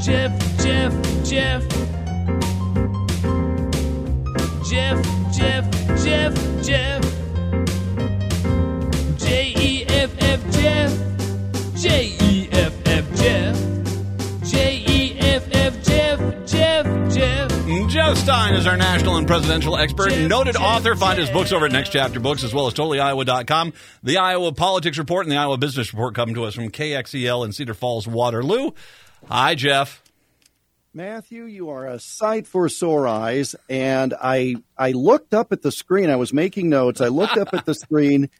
Jeff, Jeff, Jeff. Jeff, Jeff, Jeff, Jeff. J E F F Jeff. J E F F Jeff. J E F F Jeff, Jeff, Jeff. Jeff Stein is our national and presidential expert, Jeff, noted Jeff, author. Find his Jeff. books over at Next Chapter Books as well as totallyiowa.com. The Iowa Politics Report and the Iowa Business Report come to us from KXEL in Cedar Falls, Waterloo. Hi, Jeff. Matthew, you are a sight for sore eyes. And I I looked up at the screen. I was making notes. I looked up at the screen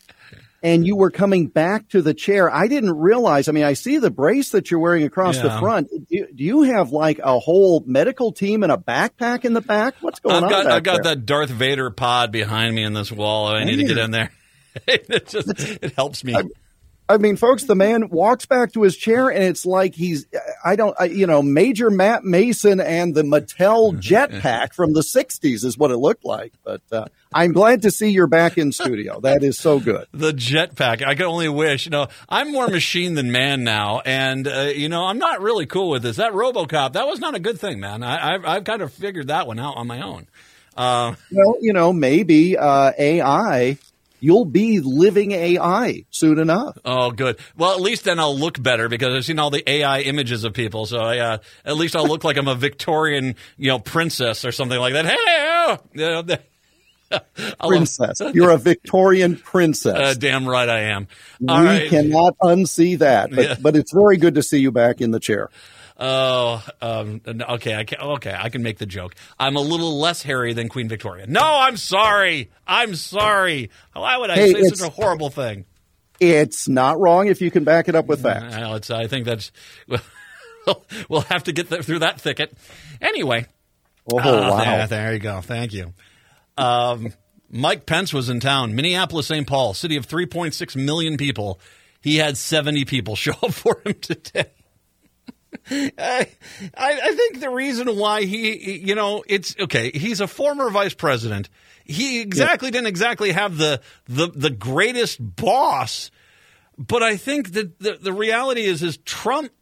and you were coming back to the chair. I didn't realize. I mean, I see the brace that you're wearing across the front. Do you, do you have like a whole medical team and a backpack in the back? What's going I've on? got I've got there? that Darth Vader pod behind me in this wall. I need to get in there. it just it helps me. I mean, folks, the man walks back to his chair and it's like he's, I don't, I, you know, Major Matt Mason and the Mattel jetpack from the 60s is what it looked like. But uh, I'm glad to see you're back in studio. That is so good. the jetpack. I can only wish. You know, I'm more machine than man now, and uh, you know, I'm not really cool with this. That RoboCop, that was not a good thing, man. I, I've I've kind of figured that one out on my own. Uh, Well, you know, maybe uh, AI, you'll be living AI soon enough. oh, good. Well, at least then I'll look better because I've seen all the AI images of people. So uh, at least I'll look like I'm a Victorian, you know, princess or something like that. Hello, You know, princess. You're a Victorian princess. Uh, damn right I am. we All right. cannot unsee that. But, Yeah. but it's very good to see you back in the chair. Oh, um, okay. I can, okay, I can make the joke. I'm a little less hairy than Queen Victoria. No, I'm sorry. I'm sorry. Why would I Hey, say it's- such a horrible thing? It's not wrong if you can back it up with facts. Well, I think that's. we'll have to get th- through that thicket. Anyway. Oh, Uh, wow. there, there you go. Thank you. Um, Mike Pence was in town, Minneapolis, St. Paul, city of 3.6 million people. He had 70 people show up for him today. I, I think the reason why he, you know, it's okay. He's a former vice president. He exactly didn't exactly have the the the greatest boss, but I think that the the reality is is Trump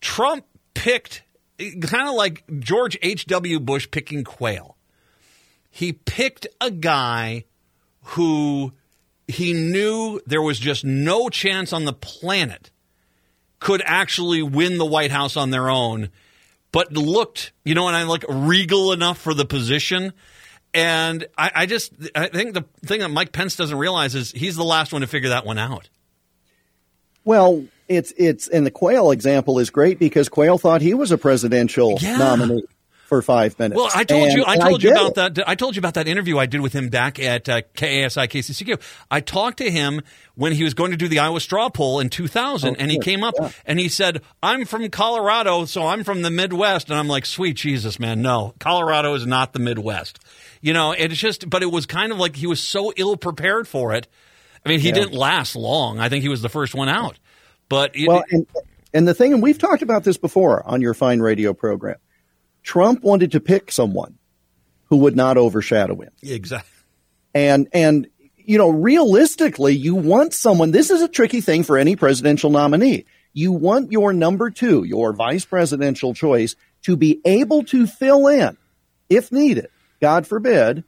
Trump picked kind of like George H.W. Bush picking Quayle. He picked a guy who he knew there was just no chance on the planet could actually win the White House on their own, but looked, you know, and I like regal enough for the position. And I, I just, I think the thing that Mike Pence doesn't realize is he's the last one to figure that one out. Well, it's it's and the Quayle example is great because Quayle thought he was a presidential Yeah. nominee for five minutes. Well, I told And- you, I told you about it. that. I told you about that interview I did with him back at uh, KASI KCCQ. I talked to him when he was going to do the Iowa straw poll in 2000, and he came up Yeah. and he said, "I'm from Colorado, so I'm from the Midwest." And I'm like, "Sweet Jesus, man, no, Colorado is not the Midwest." You know, it's just, but it was kind of like he was so ill prepared for it. I mean, he Yeah. didn't last long. I think he was the first one out. But it, Well, and and the thing, and we've talked about this before on your fine radio program. Trump wanted to pick someone who would not overshadow him. exactly. And and you know, realistically, you want someone. This is a tricky thing for any presidential nominee. You want your number two, your vice presidential choice, to be able to fill in if needed. God forbid.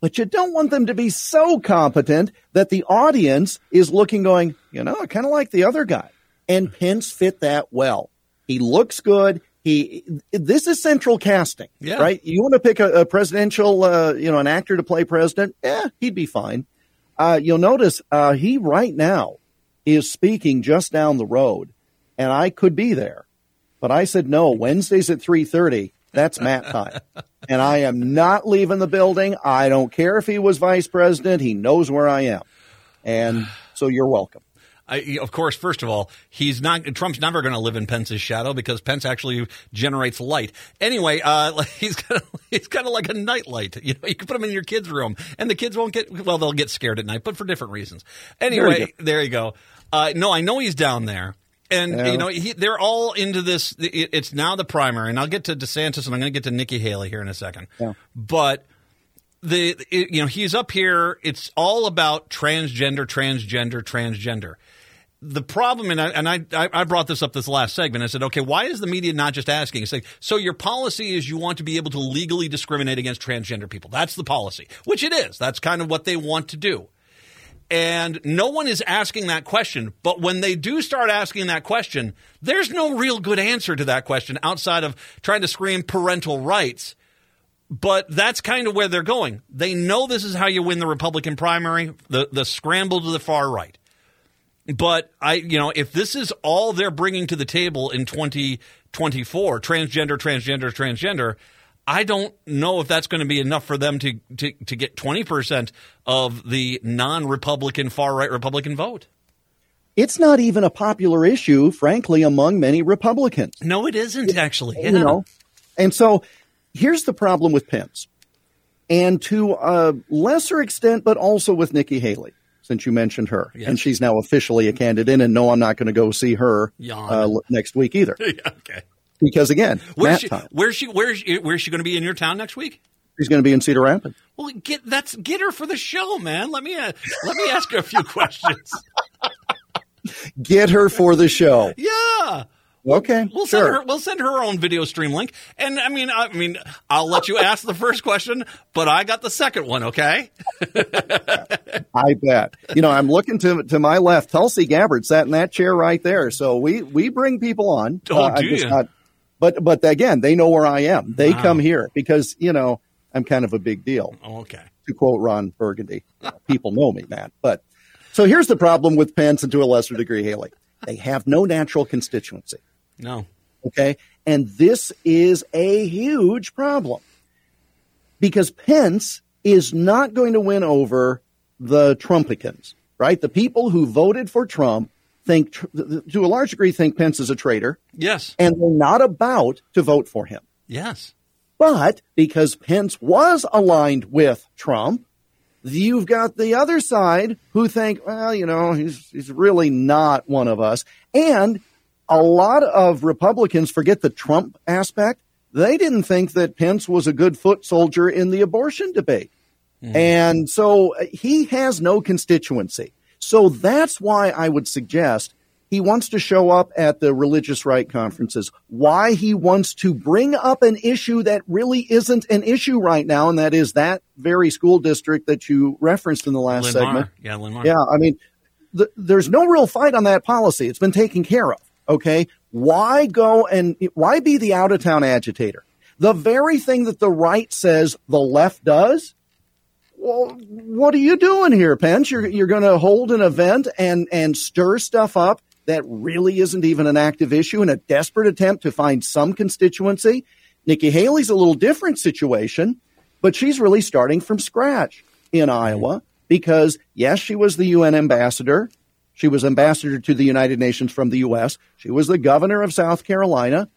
But you don't want them to be so competent that the audience is looking, going, you know, I kind of like the other guy. And Pence fit that well. He looks good. He, this is central casting, Yeah. right? You want to pick a, a presidential, uh, you know, an actor to play president? Yeah, he'd be fine. Uh, you'll notice uh, he right now is speaking just down the road, and I could be there, but I said no. Wednesdays at three thirty. That's Matt time, and I am not leaving the building. I don't care if he was vice president. He knows where I am, and so you're welcome. I, of course, first of all, he's not. Trump's never going to live in Pence's shadow because Pence actually generates light. Anyway, uh, he's kind of he's kind of like a nightlight. You know, you can put him in your kids' room, and the kids won't get. Well, they'll get scared at night, but for different reasons. Anyway, good. there you go. Uh, no, I know he's down there. And Yeah. you know he, they're all into this. It, it's now the primary, and I'll get to DeSantis, and I'm going to get to Nikki Haley here in a second. Yeah. But the it, you know he's up here. It's all about transgender, transgender, transgender. The problem, and I, and I, I brought this up this last segment. I said, okay, why is the media not just asking? It's like, so your policy is you want to be able to legally discriminate against transgender people. That's the policy, which it is. That's kind of what they want to do. And no one is asking that question. But when they do start asking that question, there's no real good answer to that question outside of trying to scream parental rights. But that's kind of where they're going. They know this is how you win the Republican primary, the, the scramble to the far right. But I, you know, if this is all they're bringing to the table in 2024, transgender, transgender, transgender, I don't know if that's going to be enough for them to, to, to get 20% of the non Republican, far right Republican vote. It's not even a popular issue, frankly, among many Republicans. No, it isn't actually. Yeah. You know, and so here's the problem with Pence, and to a lesser extent, but also with Nikki Haley since you mentioned her. Yes. And she's now officially a candidate. And no, I'm not going to go see her uh, next week either. okay. Because again, where's she, where's she, where's she, where's she going to be in your town next week? She's going to be in Cedar Rapids. Well, get that's get her for the show, man. Let me uh, let me ask her a few questions. get her for the show. Yeah. Okay, we'll sure. send her. We'll send her own video stream link, and I mean, I mean, I'll let you ask the first question, but I got the second one. Okay. I bet. You know, I'm looking to to my left. Tulsi Gabbard sat in that chair right there. So we we bring people on. Oh, uh, do you? Not, but but again, they know where I am. They wow. come here because you know I'm kind of a big deal. Okay. To quote Ron Burgundy, people know me, man. But so here's the problem with Pence and to a lesser degree Haley. They have no natural constituency. No. Okay. And this is a huge problem because Pence is not going to win over the Trumpicans, right? The people who voted for Trump think, to a large degree, think Pence is a traitor. Yes. And they're not about to vote for him. Yes. But because Pence was aligned with Trump, you've got the other side who think, well, you know, he's, he's really not one of us. And a lot of Republicans forget the Trump aspect. They didn't think that Pence was a good foot soldier in the abortion debate. Mm-hmm. And so uh, he has no constituency. So that's why I would suggest he wants to show up at the religious right conferences, why he wants to bring up an issue that really isn't an issue right now, and that is that very school district that you referenced in the last Linn segment. Mar. Yeah, Linn Mar. Yeah, I mean, the, there's no real fight on that policy. It's been taken care of. Okay. Why go and why be the out of town agitator? The very thing that the right says the left does. Well, what are you doing here, Pence? You're, you're going to hold an event and, and stir stuff up that really isn't even an active issue in a desperate attempt to find some constituency. Nikki Haley's a little different situation, but she's really starting from scratch in Iowa because yes, she was the UN ambassador. She was ambassador to the United Nations from the U.S. She was the governor of South Carolina.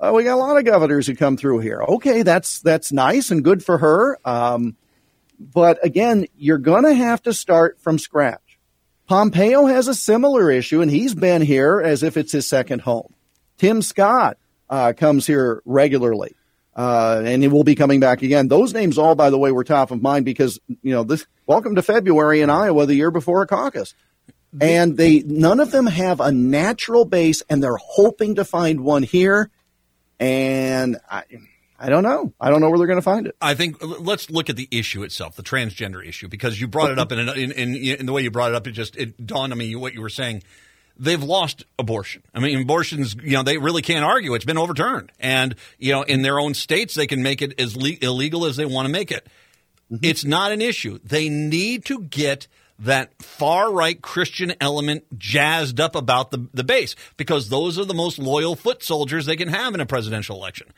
Uh, we got a lot of governors who come through here. Okay, that's that's nice and good for her. Um, but again, you're going to have to start from scratch. Pompeo has a similar issue, and he's been here as if it's his second home. Tim Scott uh, comes here regularly, uh, and he will be coming back again. Those names, all by the way, were top of mind because you know this. Welcome to February in Iowa, the year before a caucus and they none of them have a natural base and they're hoping to find one here and i i don't know i don't know where they're going to find it i think let's look at the issue itself the transgender issue because you brought it up in, in, in, in the way you brought it up it just it dawned on me what you were saying they've lost abortion. I mean, abortions, you know, they really can't argue. It's been overturned. And, you know, in their own states, they can make it as le- illegal as they want to make it. Mm-hmm. It's not an issue. They need to get that far right Christian element jazzed up about the, the base because those are the most loyal foot soldiers they can have in a presidential election.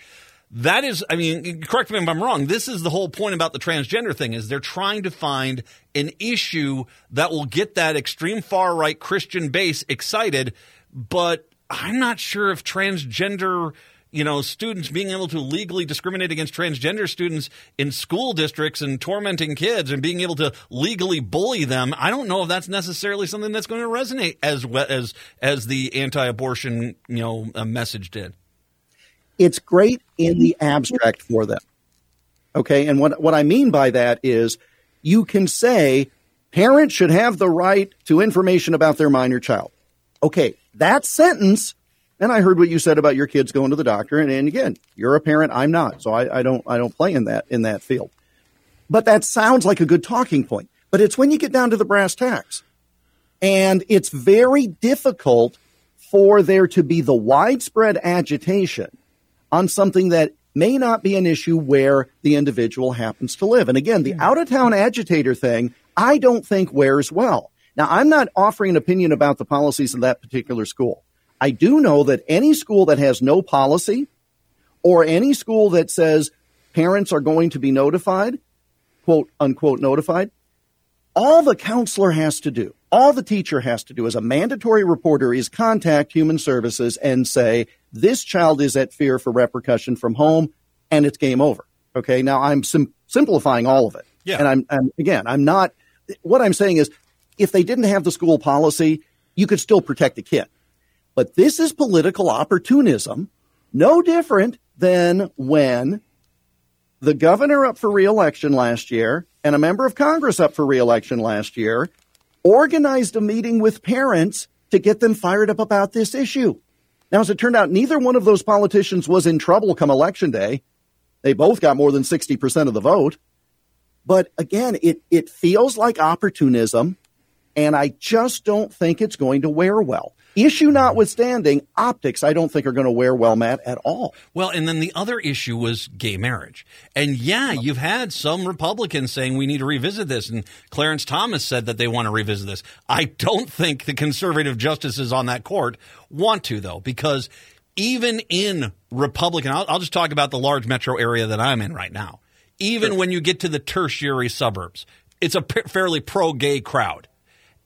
That is, I mean, correct me if I'm wrong. This is the whole point about the transgender thing is they're trying to find an issue that will get that extreme far right Christian base excited, but I'm not sure if transgender you know, students being able to legally discriminate against transgender students in school districts and tormenting kids and being able to legally bully them. I don't know if that's necessarily something that's going to resonate as well as as the anti-abortion, you know, uh, message did. It's great in the abstract for them. Okay, and what what I mean by that is you can say parents should have the right to information about their minor child. Okay, that sentence, and I heard what you said about your kids going to the doctor, and, and again, you're a parent, I'm not, so I, I don't I don't play in that in that field. But that sounds like a good talking point. But it's when you get down to the brass tacks. And it's very difficult for there to be the widespread agitation on something that may not be an issue where the individual happens to live. And again, the hmm. out of town agitator thing, I don't think wears well. Now, I'm not offering an opinion about the policies of that particular school. I do know that any school that has no policy or any school that says parents are going to be notified, quote unquote notified, all the counselor has to do, all the teacher has to do as a mandatory reporter is contact human services and say, this child is at fear for repercussion from home and it's game over. Okay. Now I'm sim- simplifying all of it. Yeah. And I'm, I'm, again, I'm not, what I'm saying is if they didn't have the school policy, you could still protect the kid. But this is political opportunism, no different than when the governor up for reelection last year and a member of Congress up for reelection last year organized a meeting with parents to get them fired up about this issue. Now, as it turned out, neither one of those politicians was in trouble come election day. They both got more than 60% of the vote. But again, it, it feels like opportunism, and I just don't think it's going to wear well. Issue notwithstanding, optics I don't think are going to wear well, Matt, at all. Well, and then the other issue was gay marriage. And yeah, you've had some Republicans saying we need to revisit this. And Clarence Thomas said that they want to revisit this. I don't think the conservative justices on that court want to, though, because even in Republican, I'll, I'll just talk about the large metro area that I'm in right now. Even when you get to the tertiary suburbs, it's a p- fairly pro gay crowd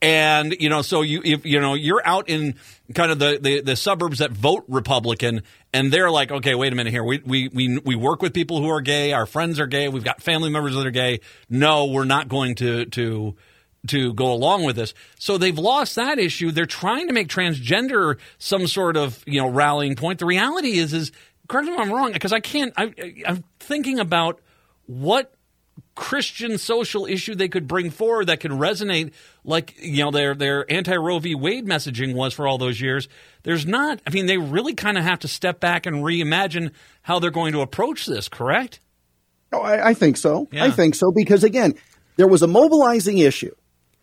and you know so you if you know you're out in kind of the, the, the suburbs that vote republican and they're like okay wait a minute here. We, we we we work with people who are gay. Our friends are gay. We've got family members that are gay. No we're not going to to to go along with this. So they've lost that issue. They're trying to make transgender some sort of you know rallying point. The reality is is correct me if i'm wrong because i can't I, i'm thinking about what Christian social issue they could bring forward that could resonate like you know their their anti Roe v. Wade messaging was for all those years. There's not. I mean, they really kind of have to step back and reimagine how they're going to approach this. Correct? Oh, I, I think so. Yeah. I think so because again, there was a mobilizing issue,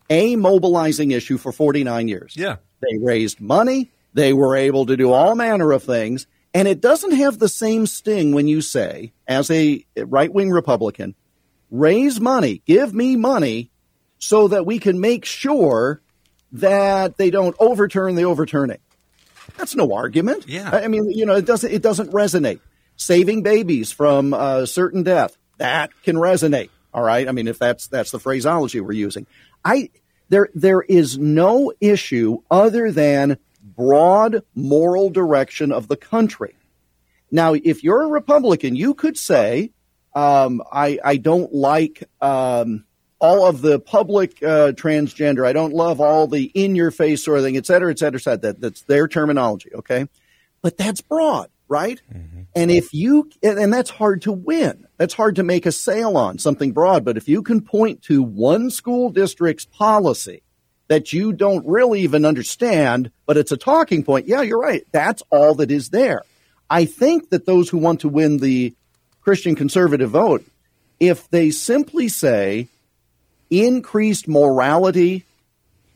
a mobilizing issue for 49 years. Yeah. They raised money. They were able to do all manner of things. And it doesn't have the same sting when you say, as a right wing Republican, raise money, give me money so that we can make sure that they don't overturn the overturning. That's no argument. Yeah. I mean, you know, it doesn't it doesn't resonate. Saving babies from uh, certain death that can resonate. All right. I mean, if that's that's the phraseology we're using, I there there is no issue other than broad moral direction of the country. Now, if you're a Republican, you could say, um, I, I don't like um, all of the public uh, transgender. I don't love all the in your face sort of thing, et cetera, et cetera, et cetera. That, that's their terminology, okay? But that's broad, right? And if you, and that's hard to win. That's hard to make a sale on something broad. But if you can point to one school district's policy that you don't really even understand, but it's a talking point, yeah, you're right. That's all that is there. I think that those who want to win the Christian conservative vote, if they simply say increased morality,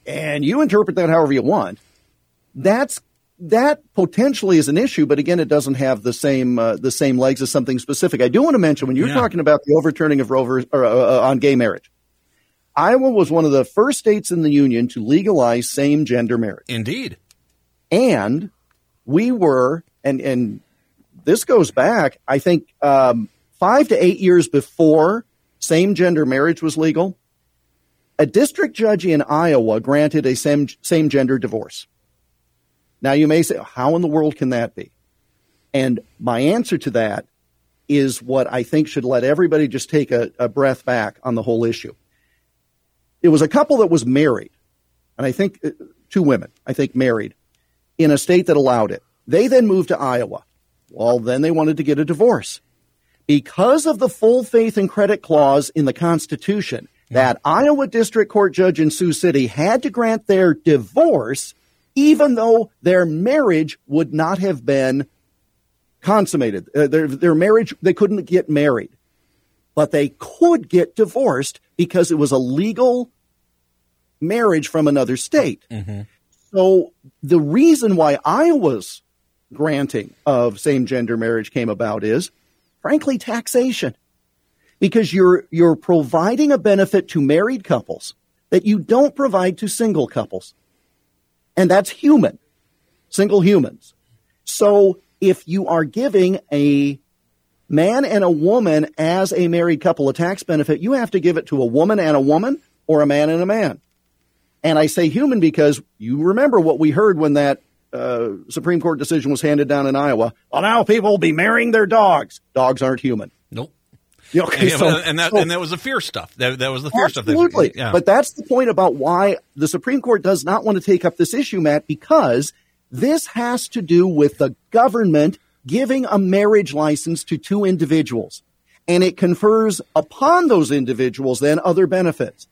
and you interpret that however you want, that's that potentially is an issue, but again, it doesn't have the same uh, the same legs as something specific. I do want to mention when you're Yeah. talking about the overturning of Roe or, uh, uh, on gay marriage, Iowa was one of the first states in the union to legalize same gender marriage Indeed. and we were and and this goes back i think um, five to eight years before same gender marriage was legal a district judge in iowa granted a same same gender divorce now you may say how in the world can that be and my answer to that is what i think should let everybody just take a, a breath back on the whole issue it was a couple that was married and i think uh, two women i think married in a state that allowed it. They then moved to Iowa. Well, then they wanted to get a divorce. Because of the full faith and credit clause in the Constitution, that Iowa District Court judge in Sioux City had to grant their divorce even though their marriage would not have been consummated. Uh, their, their marriage, they couldn't get married, but they could get divorced because it was a legal marriage from another state. So the reason why Iowa's granting of same gender marriage came about is, frankly, taxation. Because you're you're providing a benefit to married couples that you don't provide to single couples. And that's human. Single humans. So if you are giving a man and a woman as a married couple a tax benefit, you have to give it to a woman and a woman or a man and a man. And I say human because you remember what we heard when that uh, Supreme Court decision was handed down in Iowa. Well, now people will be marrying their dogs. Dogs aren't human. Nope. Yeah, okay, Yeah, so- and that so- and that was the fear stuff. That, that was the fear stuff. Absolutely. yeah. But that's the point about why the Supreme Court does not want to take up this issue, Matt, because this has to do with the government giving a marriage license to two individuals. And it confers upon those individuals then other benefits.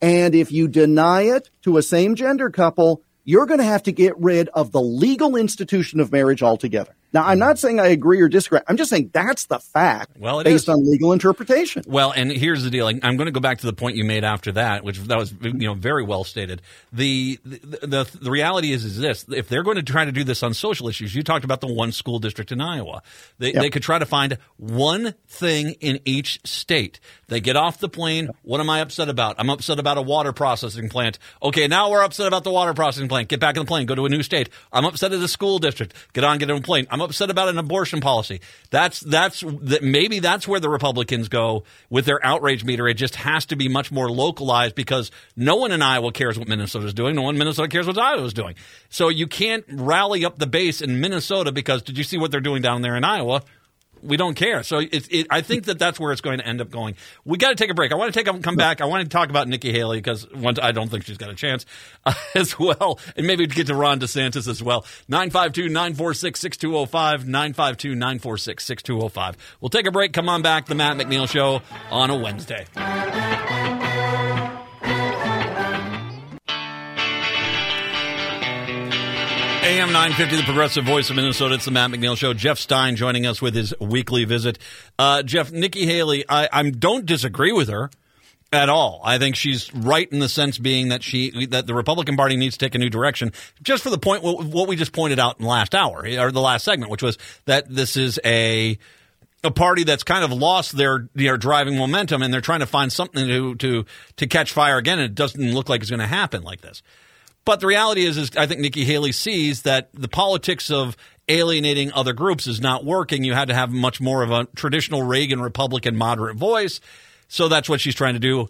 And if you deny it to a same gender couple, you're going to have to get rid of the legal institution of marriage altogether. Now, I'm not saying I agree or disagree. I'm just saying that's the fact Well, based is. on legal interpretation. Well, and here's the deal. I'm going to go back to the point you made after that, which that was you know very well stated. The the the, the reality is is this: if they're going to try to do this on social issues, you talked about the one school district in Iowa. They Yeah. they could try to find one thing in each state. They get off the plane. What am I upset about? I'm upset about a water processing plant. Okay, now we're upset about the water processing plant. Get back in the plane. Go to a new state. I'm upset at the school district. Get on, get on a plane. I'm upset about an abortion policy. That's that's that maybe that's where the Republicans go with their outrage meter. It just has to be much more localized because no one in Iowa cares what Minnesota's doing. No one in Minnesota cares what Iowa's doing. So you can't rally up the base in Minnesota because did you see what they're doing down there in Iowa? We don't care. So it, it, I think that that's where it's going to end up going. We got to take a break. I want to take a come back. I want to talk about Nikki Haley because one, I don't think she's got a chance uh, as well. And maybe get to Ron DeSantis as well. 952 946 6205. 952 946 6205. We'll take a break. Come on back. The Matt McNeil Show on a Wednesday. AM 950, the progressive voice of Minnesota. It's the Matt McNeil Show. Jeff Stein joining us with his weekly visit. Uh, Jeff, Nikki Haley, I, I don't disagree with her at all. I think she's right in the sense being that she that the Republican Party needs to take a new direction. Just for the point what, we just pointed out in the last hour or the last segment, which was that this is a a party that's kind of lost their their driving momentum and they're trying to find something to to to catch fire again. And it doesn't look like it's going to happen like this. But the reality is, is I think Nikki Haley sees that the politics of alienating other groups is not working. You had to have much more of a traditional Reagan Republican moderate voice. So that's what she's trying to do.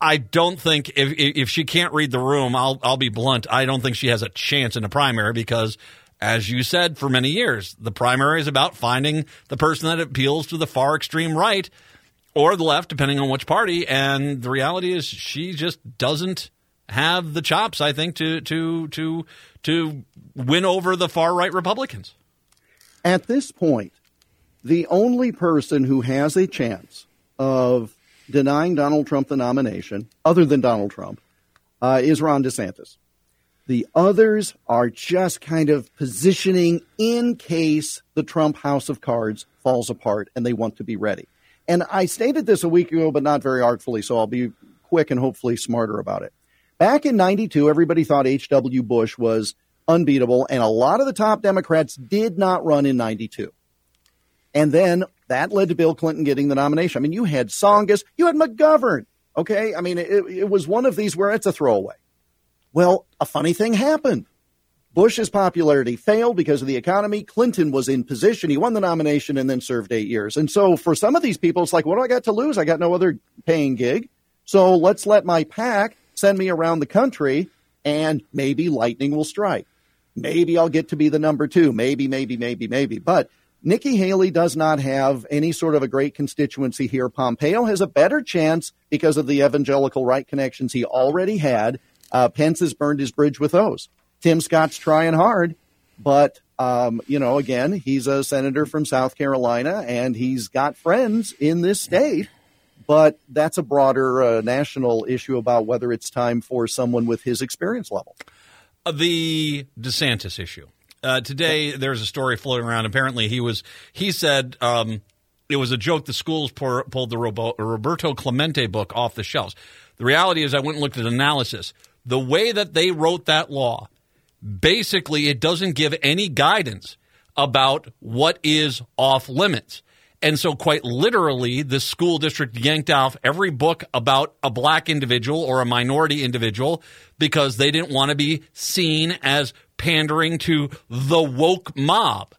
I don't think if if she can't read the room, I'll I'll be blunt. I don't think she has a chance in the primary because, as you said for many years, the primary is about finding the person that appeals to the far extreme right or the left, depending on which party. And the reality is, she just doesn't have the chops. I think to to to to win over the far right Republicans. At this point, the only person who has a chance of denying Donald Trump the nomination, other than Donald Trump, uh, is Ron DeSantis. The others are just kind of positioning in case the Trump House of Cards falls apart and they want to be ready. And I stated this a week ago, but not very artfully, so I'll be quick and hopefully smarter about it. Back in 92, everybody thought H.W. Bush was unbeatable, and a lot of the top Democrats did not run in 92. And then that led to Bill Clinton getting the nomination. I mean, you had Tsongas, you had McGovern. Okay. I mean, it, it was one of these where it's a throwaway. Well, a funny thing happened. Bush's popularity failed because of the economy. Clinton was in position. He won the nomination and then served eight years. And so for some of these people, it's like, what do I got to lose? I got no other paying gig. So let's let my PAC send me around the country and maybe lightning will strike. Maybe I'll get to be the number two. Maybe, maybe, maybe, maybe. But Nikki Haley does not have any sort of a great constituency here. Pompeo has a better chance because of the evangelical right connections he already had. Uh, Pence has burned his bridge with those. Tim Scott's trying hard, but um, you know, again, he's a senator from South Carolina and he's got friends in this state. But that's a broader uh, national issue about whether it's time for someone with his experience level. the DeSantis issue. Uh, today, there's a story floating around. Apparently, he was he said um, it was a joke. The schools pour, pulled the Robo, Roberto Clemente book off the shelves. The reality is, I went and looked at analysis. The way that they wrote that law, basically, it doesn't give any guidance about what is off limits. And so, quite literally, the school district yanked off every book about a black individual or a minority individual because they didn't want to be seen as pandering to the woke mob.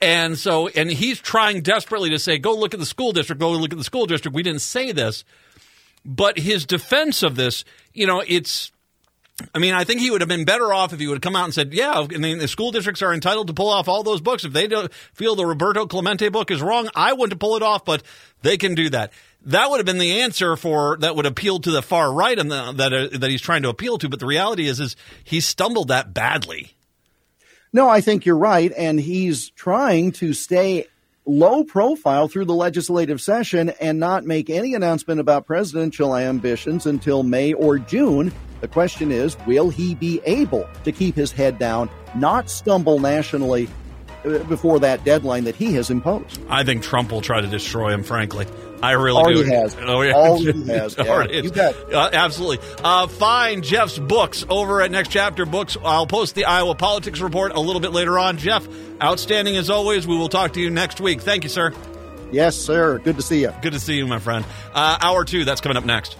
And so, and he's trying desperately to say, go look at the school district, go look at the school district. We didn't say this. But his defense of this, you know, it's I mean, I think he would have been better off if he would have come out and said, "Yeah, I mean, the school districts are entitled to pull off all those books. If they don't feel the Roberto Clemente book is wrong, I wouldn't pull it off, but they can do that." That would have been the answer for that would appeal to the far right and the, that uh, that he's trying to appeal to. But the reality is, is he stumbled that badly. No, I think you're right, and he's trying to stay low profile through the legislative session and not make any announcement about presidential ambitions until May or June the question is, will he be able to keep his head down, not stumble nationally uh, before that deadline that he has imposed? I think Trump will try to destroy him, frankly. I really Already do. Has. Oh, yeah. Already has. Yeah. You bet. Uh, absolutely. Uh, find Jeff's books over at Next Chapter Books. I'll post the Iowa Politics Report a little bit later on. Jeff, outstanding as always. We will talk to you next week. Thank you, sir. Yes, sir. Good to see you. Good to see you, my friend. Uh, hour two, that's coming up next.